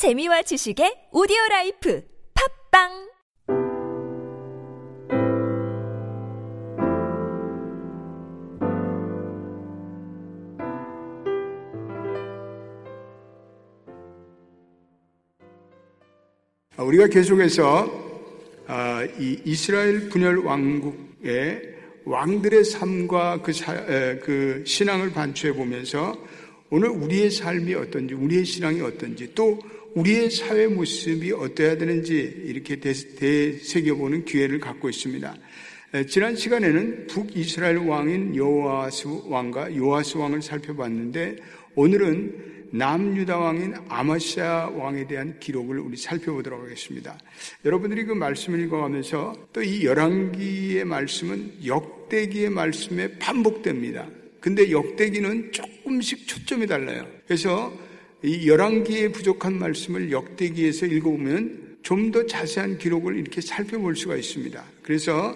재미와 지식의 오디오 라이프 팟빵! 우리가 계속해서 아, 이 이스라엘 분열 왕국의 왕들의 삶과 그, 사- 에, 그 신앙을 반추해 보면서 오늘 우리의 삶이 어떤지, 우리의 신앙이 어떤지, 또 우리의 사회 모습이 어떠해야 되는지 이렇게 대- 되새겨보는 기회를 갖고 있습니다. 에, 지난 시간에는 북이스라엘 왕인 여호아스 왕과 요아스 왕을 살펴봤는데 오늘은 남유다 왕인 아마시아 왕에 대한 기록을 우리 살펴보도록 하겠습니다. 여러분들이 그 말씀을 읽어가면서 또 이 열왕기의 말씀은 역대기의 말씀에 반복됩니다. 근데 역대기는 조금씩 초점이 달라요. 그래서 이 열왕기에 부족한 말씀을 역대기에서 읽어보면 좀 더 자세한 기록을 이렇게 살펴볼 수가 있습니다. 그래서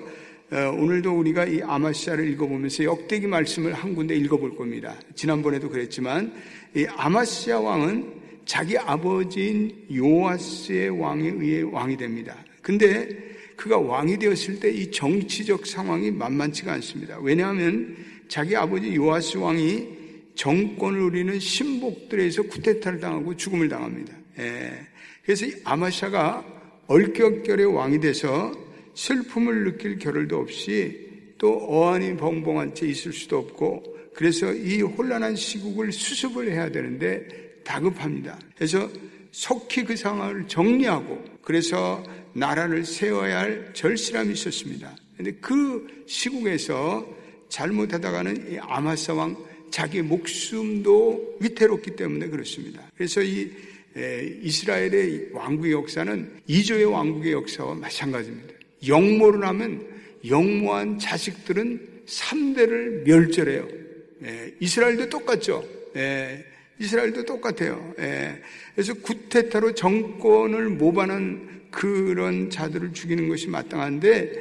어, 오늘도 우리가 이 아마시아를 읽어보면서 역대기 말씀을 한 군데 읽어볼 겁니다. 지난번에도 그랬지만 이 아마시아 왕은 자기 아버지인 요아스의 왕에 의해 왕이 됩니다. 근데 그가 왕이 되었을 때 이 정치적 상황이 만만치가 않습니다. 왜냐하면 자기 아버지 요아스 왕이 정권을 누리는 신복들에서 쿠데타를 당하고 죽음을 당합니다. 예. 그래서 이 아마샤가 얼격결에 왕이 돼서 슬픔을 느낄 겨를도 없이 또 어안이 벙벙한 채 있을 수도 없고 그래서 이 혼란한 시국을 수습을 해야 되는데 다급합니다. 그래서 속히 그 상황을 정리하고 그래서 나라를 세워야 할 절실함이 있었습니다. 근데 그 시국에서 잘못하다가는 이 아마사 왕 자기 목숨도 위태롭기 때문에 그렇습니다. 그래서 이 에, 이스라엘의 왕국의 역사는 이조의 왕국의 역사와 마찬가지입니다. 영모를 하면 영모한 자식들은 3대를 멸절해요. 예, 이스라엘도 똑같죠. 예, 이스라엘도 똑같아요. 예, 그래서 구테타로 정권을 모반한 그런 자들을 죽이는 것이 마땅한데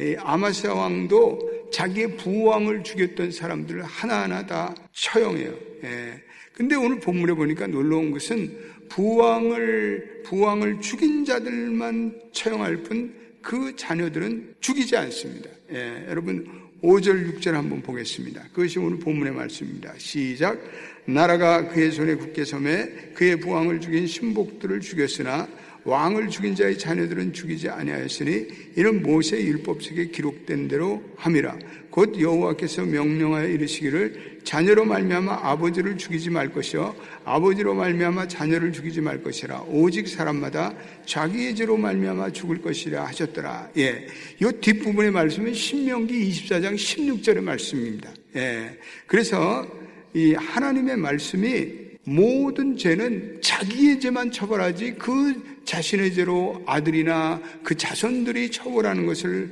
예, 아마시아 왕도 자기의 부왕을 죽였던 사람들을 하나하나 다 처형해요. 예. 근데 오늘 본문에 보니까 놀라운 것은 부왕을 부왕을 죽인 자들만 처형할 뿐 그 자녀들은 죽이지 않습니다. 예, 여러분 5절 6절 한번 보겠습니다. 그것이 오늘 본문의 말씀입니다. 시작 나라가 그의 손에 굳게 섬에 그의 부왕을 죽인 신복들을 죽였으나 왕을 죽인 자의 자녀들은 죽이지 아니하였으니 이는 모세의 율법책에 기록된 대로 함이라 곧 여호와께서 명령하여 이르시기를 자녀로 말미암아 아버지를 죽이지 말 것이요 아버지로 말미암아 자녀를 죽이지 말 것이라 오직 사람마다 자기의 죄로 말미암아 죽을 것이라 하셨더라. 예. 이 뒷부분의 말씀은 신명기 24장 16절의 말씀입니다. 예. 그래서 이 하나님의 말씀이 모든 죄는 자기의 죄만 처벌하지 그 자신의 죄로 아들이나 그 자손들이 처벌하는 것을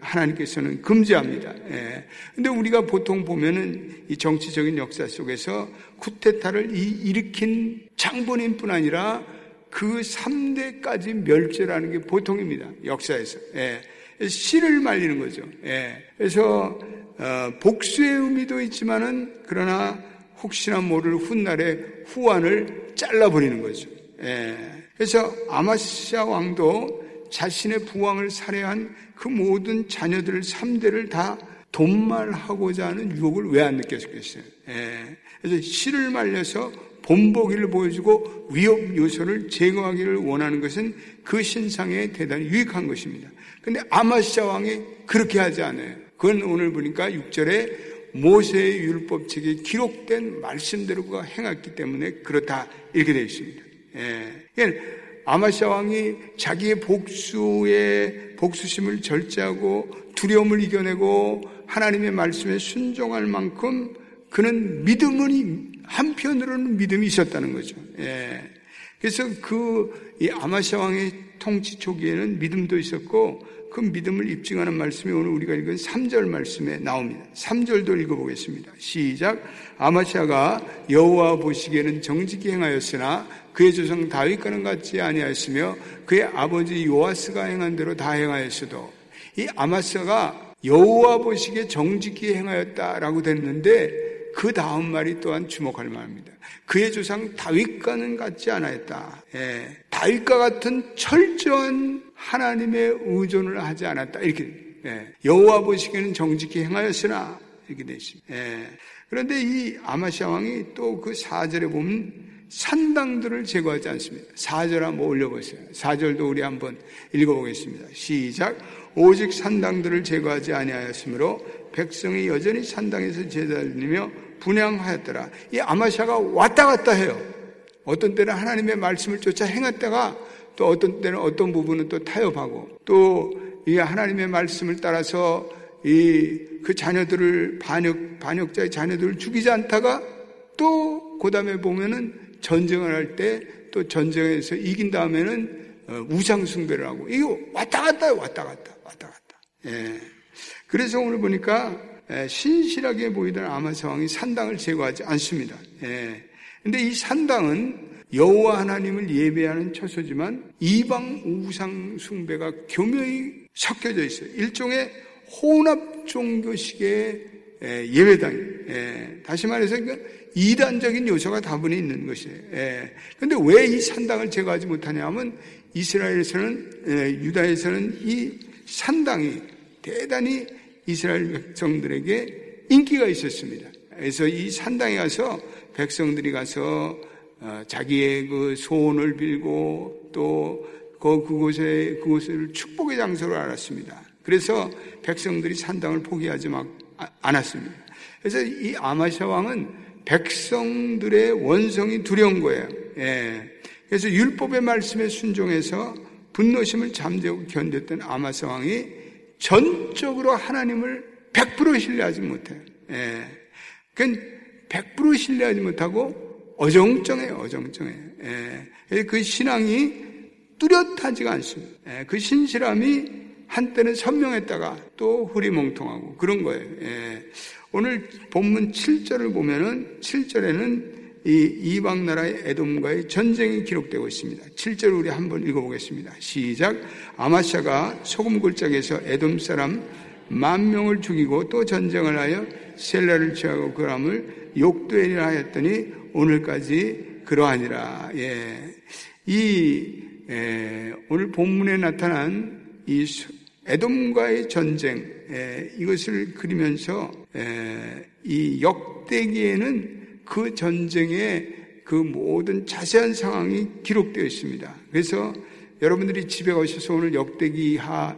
하나님께서는 금지합니다. 예. 근데 우리가 보통 보면은 이 정치적인 역사 속에서 쿠데타를 일으킨 장본인뿐 아니라 그 3대까지 멸절하는 게 보통입니다. 역사에서. 예. 씨를 말리는 거죠. 예. 그래서 어, 복수의 의미도 있지만은 그러나 혹시나 모를 훗날에 후환을 잘라버리는 거죠. 예. 그래서 아마시아 왕도 자신의 부왕을 살해한 그 모든 자녀들 3대를 다 돈말하고자 하는 유혹을 왜 안 느꼈겠어요? 예. 그래서 씨를 말려서 본보기를 보여주고 위협 요소를 제거하기를 원하는 것은 그 신상에 대단히 유익한 것입니다. 근데 아마시아 왕이 그렇게 하지 않아요. 그건 오늘 보니까 6절에 모세의 율법책에 기록된 말씀대로 그가 행했기 때문에 그렇다 이렇게 되어 있습니다. 예. 아마시아 왕이 자기의 복수의 복수심을 절제하고 두려움을 이겨내고 하나님의 말씀에 순종할 만큼 그는 믿음은 한편으로는 믿음이 있었다는 거죠. 예. 그래서 그이 아마시아 왕의 통치 초기에는 믿음도 있었고 그 믿음을 입증하는 말씀이 오늘 우리가 읽은 3절 말씀에 나옵니다. 3절도 읽어보겠습니다. 시작. 아마시아가 여호와 보시기에는 정직히 행하였으나 그의 조상 다윗과는 같지 아니하였으며 그의 아버지 요아스가 행한 대로 다 행하였어도 이 아마시아가 여호와 보시기에 정직히 행하였다라고 됐는데 그 다음 말이 또한 주목할 만합니다. 그의 조상 다윗과는 같지 않았다. 예, 다윗과 같은 철저한 하나님의 의존을 하지 않았다. 이렇게 예, 여호와 보시기에는 정직히 행하였으나 이렇게 되십니다. 예, 그런데 이 아마시아 왕이 또그 4절에 보면 산당들을 제거하지 않습니다. 4절 한번 올려보세요. 4절도 우리 한번 읽어보겠습니다. 시작. 오직 산당들을 제거하지 아니하였으므로 백성이 여전히 산당에서 제자리며 분양하였더라. 이 아마샤가 왔다 갔다 해요. 어떤 때는 하나님의 말씀을 쫓아 행했다가 또 어떤 때는 어떤 부분은 또 타협하고 또 이 하나님의 말씀을 따라서 이 그 자녀들을 반역 반역자의 자녀들을 죽이지 않다가 또 그다음에 보면은 전쟁을 할 때 또 전쟁에서 이긴 다음에는 어, 우상 숭배를 하고 이거 왔다 갔다 왔다 갔다 왔다 갔다. 예. 그래서 오늘 보니까 신실하게 보이던 아마사 왕이 산당을 제거하지 않습니다. 예. 근데 이 산당은 여호와 하나님을 예배하는 처소지만 이방 우상 숭배가 교묘히 섞여져 있어요. 일종의 혼합 종교식의 예배당. 예. 다시 말해서 이단적인 요소가 다분히 있는 것이에요. 그런데 왜 이 산당을 제거하지 못하냐면 이스라엘에서는 유다에서는 이 산당이 대단히 이스라엘 백성들에게 인기가 있었습니다. 그래서 이 산당에 가서 백성들이 가서 어, 자기의 그 소원을 빌고 또 그 그곳에 그곳을 축복의 장소로 알았습니다. 그래서 백성들이 산당을 포기하지 막 아, 않았습니다. 그래서 이 아마샤 왕은 백성들의 원성이 두려운 거예요. 예. 그래서 율법의 말씀에 순종해서 분노심을 잠재우고 견뎠던 아마사 왕이 전적으로 하나님을 100% 신뢰하지 못해요. 예. 그건 100% 신뢰하지 못하고 어정쩡해요, 어정쩡해요. 예. 그 신앙이 뚜렷하지가 않습니다. 예. 그 신실함이 한때는 선명했다가 또 흐리멍텅하고 그런 거예요. 예. 오늘 본문 7절을 보면은 7절에는 이 이방 나라의 에돔과의 전쟁이 기록되고 있습니다. 7절 우리 한번 읽어보겠습니다. 시작. 아마샤가 소금 골짜기에서 에돔 사람 만 명을 죽이고 또 전쟁을 하여 셀라를 취하고 그람을 욕되리라 하였더니 오늘까지 그러하니라. 예. 이 예, 오늘 본문에 나타난 이 에돔과의 전쟁 예, 이것을 그리면서 예, 이 역대기에는 그 전쟁의 그 모든 자세한 상황이 기록되어 있습니다. 그래서 여러분들이 집에 가셔서 오늘 역대기하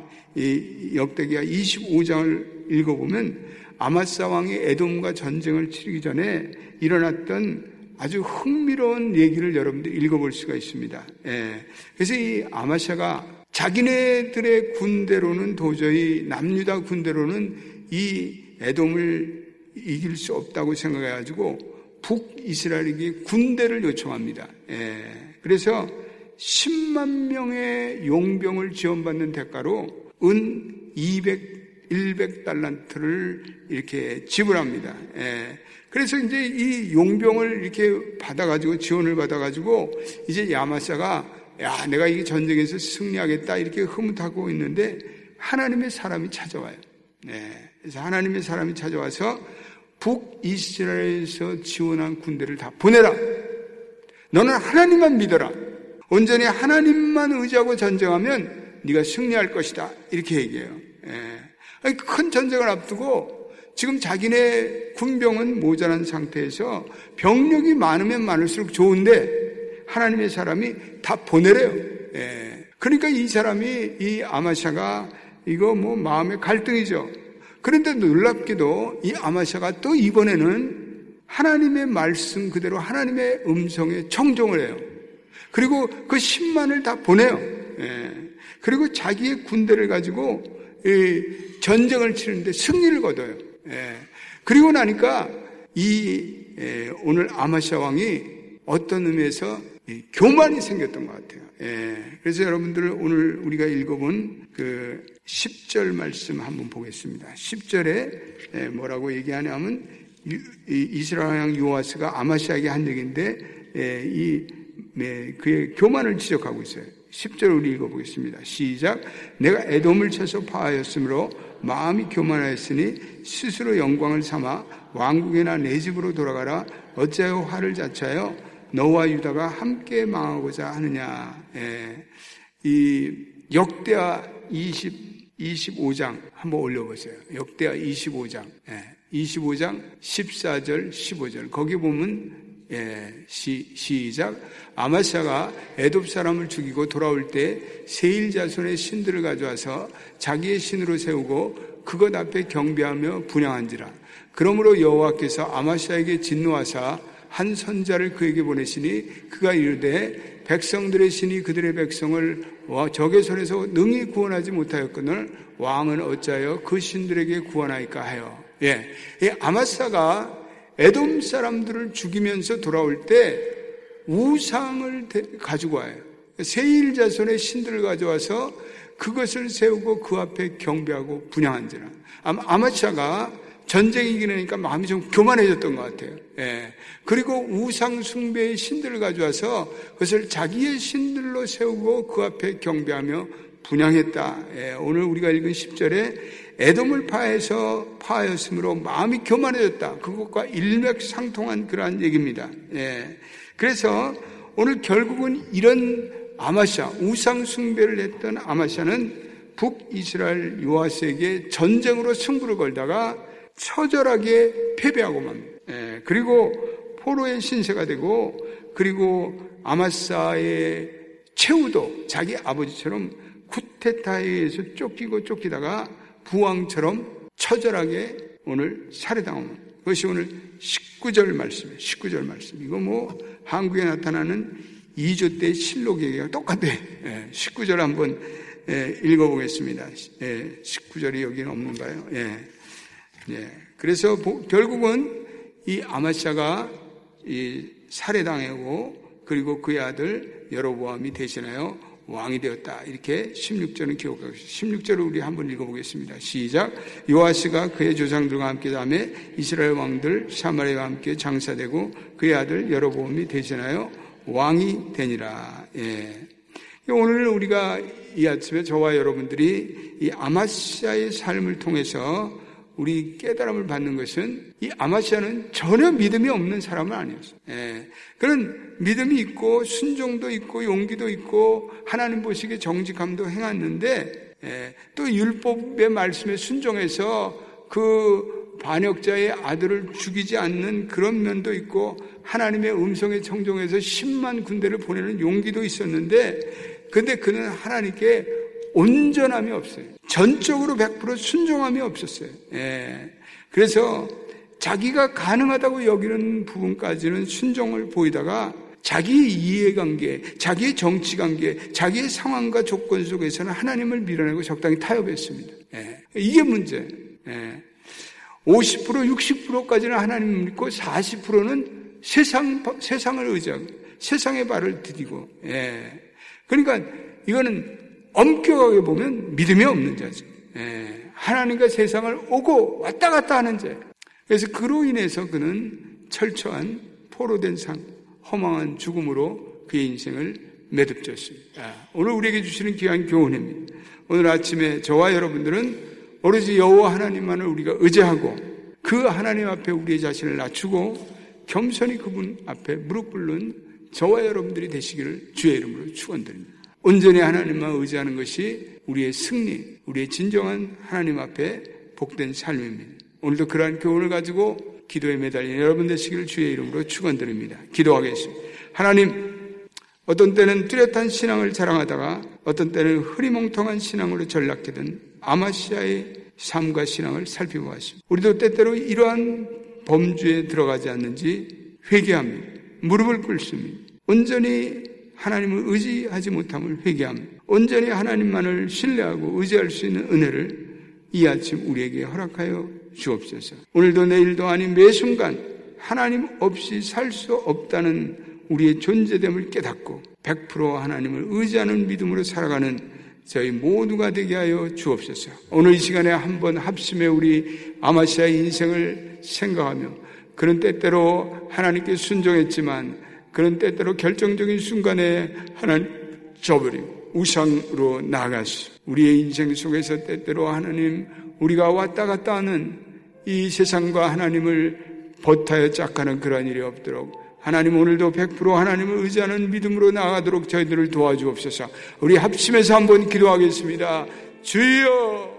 역대기하 25장을 읽어보면 아마사 왕이 에돔과 전쟁을 치르기 전에 일어났던 아주 흥미로운 얘기를 여러분들이 읽어볼 수가 있습니다. 예. 그래서 이 아마샤가 자기네들의 군대로는 도저히 남유다 군대로는 이 에돔을 이길 수 없다고 생각해가지고 북이스라엘에게 군대를 요청합니다. 예. 그래서 10만 명의 용병을 지원받는 대가로 은 200, 100달란트를 이렇게 지불합니다. 예. 그래서 이제 이 용병을 이렇게 받아가지고 지원을 받아가지고 이제 야마사가 야, 내가 이 전쟁에서 승리하겠다 이렇게 흐뭇하고 있는데 하나님의 사람이 찾아와요. 네. 그래서 하나님의 사람이 찾아와서 북이스라엘에서 지원한 군대를 다 보내라. 너는 하나님만 믿어라. 온전히 하나님만 의지하고 전쟁하면 네가 승리할 것이다. 이렇게 얘기해요. 예. 큰 전쟁을 앞두고 지금 자기네 군병은 모자란 상태에서 병력이 많으면 많을수록 좋은데 하나님의 사람이 다 보내래요. 예. 그러니까 이 사람이 이 아마샤가 이거 뭐 마음의 갈등이죠. 그런데 놀랍게도 이 아마샤가 또 이번에는 하나님의 말씀 그대로 하나님의 음성에 청종을 해요. 그리고 그 10만을 다 보내요. 예. 그리고 자기의 군대를 가지고 전쟁을 치는데 승리를 거둬요. 예. 그리고 나니까 이 예, 오늘 아마샤 왕이 어떤 의미에서 교만이 생겼던 것 같아요. 예. 그래서 여러분들 오늘 우리가 읽어본 그 10절 말씀 한번 보겠습니다. 10절에 예, 뭐라고 얘기하냐면 이스라엘 왕 요아스가 아마시아에게 한 얘기인데 예, 이 네, 그의 교만을 지적하고 있어요. 10절 우리 읽어보겠습니다. 시작. 내가 애돔을 쳐서 파하였으므로 마음이 교만하였으니 스스로 영광을 삼아 왕국이나 내 집으로 돌아가라. 어찌하여 화를 자차하여 너와 유다가 함께 망하고자 하느냐. 예. 이 역대하 20, 25장 한번 올려보세요. 역대하 25장. 예. 25장 14절, 15절. 거기 보면 예, 시, 시작. 아마샤가 애굽 사람을 죽이고 돌아올 때 세일 자손의 신들을 가져와서 자기의 신으로 세우고 그것 앞에 경배하며 분양한지라. 그러므로 여호와께서 아마샤에게 진노하사 한 선자를 그에게 보내시니 그가 이르되 백성들의 신이 그들의 백성을 적의 손에서 능히 구원하지 못하였거늘 왕은 어찌하여 그 신들에게 구원하니까 하여. 예. 이 아마사가 에돔 사람들을 죽이면서 돌아올 때 우상을 가지고 와요. 세일 자손의 신들을 가져와서 그것을 세우고 그 앞에 경배하고 분양한지라. 아마차가 전쟁이 이기니까 마음이 좀 교만해졌던 것 같아요. 예. 그리고 우상 숭배의 신들을 가져와서 그것을 자기의 신들로 세우고 그 앞에 경배하며 분양했다. 예. 오늘 우리가 읽은 10절에 애돔을 파해서 파하였으므로 마음이 교만해졌다. 그것과 일맥상통한 그러한 얘기입니다. 예. 그래서 오늘 결국은 이런 아마샤, 우상 숭배를 했던 아마샤는 북이스라엘 요아스에게 전쟁으로 승부를 걸다가 처절하게 패배하고 맙니다. 예. 그리고 포로의 신세가 되고 그리고 아마사의 최후도 자기 아버지처럼 쿠테타에 의해서 쫓기고 쫓기다가 부왕처럼 처절하게 오늘 살해당합니다. 그것이 오늘 19절 말씀이에요. 19절 말씀. 이거 뭐 한국에 나타나는 2조 때 실록 얘기가 똑같아. 예, 19절 한번 예, 읽어보겠습니다. 예, 19절이 여기는 없는가요? 예. 예. 그래서 보, 결국은 이 아마샤가 이 살해당하고 그리고 그의 아들 여로보암이 대신하여 왕이 되었다. 이렇게 16절은 기록하고 있습니다. 16절을 우리 한번 읽어보겠습니다. 시작. 요아스가 그의 조상들과 함께 다음에 이스라엘 왕들 사마리아와 함께 장사되고 그의 아들 여로보암이 대신하여 왕이 되니라. 예. 오늘 우리가 이 아침에 저와 여러분들이 이 아마시아의 삶을 통해서 우리 깨달음을 받는 것은 이 아마시아는 전혀 믿음이 없는 사람은 아니었어요. 예. 그런 믿음이 있고 순종도 있고 용기도 있고 하나님 보시기에 정직함도 행했는데 예. 또 율법의 말씀에 순종해서 그 반역자의 아들을 죽이지 않는 그런 면도 있고 하나님의 음성에 청종해서 10만 군대를 보내는 용기도 있었는데 근데 그는 하나님께 온전함이 없어요. 전적으로 100% 순종함이 없었어요. 예. 그래서 자기가 가능하다고 여기는 부분까지는 순종을 보이다가 자기의 이해관계, 자기의 정치관계, 자기의 상황과 조건 속에서는 하나님을 밀어내고 적당히 타협했습니다. 예. 이게 문제. 예. 50% 60%까지는 하나님을 믿고 40%는 세상 세상을 의지하고 세상의 발을 디디고 예. 그러니까 이거는 엄격하게 보면 믿음이 없는 자죠. 예, 하나님과 세상을 오고 왔다 갔다 하는 자. 그래서 그로 인해서 그는 철저한 포로된 상, 허망한 죽음으로 그의 인생을 매듭졌습니다. 아, 오늘 우리에게 주시는 귀한 교훈입니다. 오늘 아침에 저와 여러분들은 오로지 여호와 하나님만을 우리가 의지하고 그 하나님 앞에 우리의 자신을 낮추고 겸손히 그분 앞에 무릎 꿇는 저와 여러분들이 되시기를 주의 이름으로 축원드립니다. 온전히 하나님만 의지하는 것이 우리의 승리, 우리의 진정한 하나님 앞에 복된 삶입니다. 오늘도 그러한 교훈을 가지고 기도에 매달린 여러분 되시기를 주의 이름으로 축원드립니다. 기도하겠습니다. 하나님, 어떤 때는 뚜렷한 신앙을 자랑하다가 어떤 때는 흐리멍텅한 신앙으로 전락하던 아마시아의 삶과 신앙을 살펴보았습니다. 우리도 때때로 이러한 범주에 들어가지 않는지 회개합니다. 무릎을 꿇습니다. 온전히 하나님을 의지하지 못함을 회개함. 온전히 하나님만을 신뢰하고 의지할 수 있는 은혜를 이 아침 우리에게 허락하여 주옵소서. 오늘도 내일도 아닌 매 순간 하나님 없이 살 수 없다는 우리의 존재됨을 깨닫고 100% 하나님을 의지하는 믿음으로 살아가는 저희 모두가 되게 하여 주옵소서. 오늘 이 시간에 한번 합심해 우리 아마시아의 인생을 생각하며 그런 때때로 하나님께 순종했지만 그런 때때로 결정적인 순간에 하나님 저버리고 우상으로 나아갔어. 우리의 인생 속에서 때때로 하나님 우리가 왔다 갔다 하는 이 세상과 하나님을 버타여 짝하는 그런 일이 없도록 하나님 오늘도 100% 하나님을 의지하는 믿음으로 나아가도록 저희들을 도와주옵소서. 우리 합심해서 한번 기도하겠습니다. 주여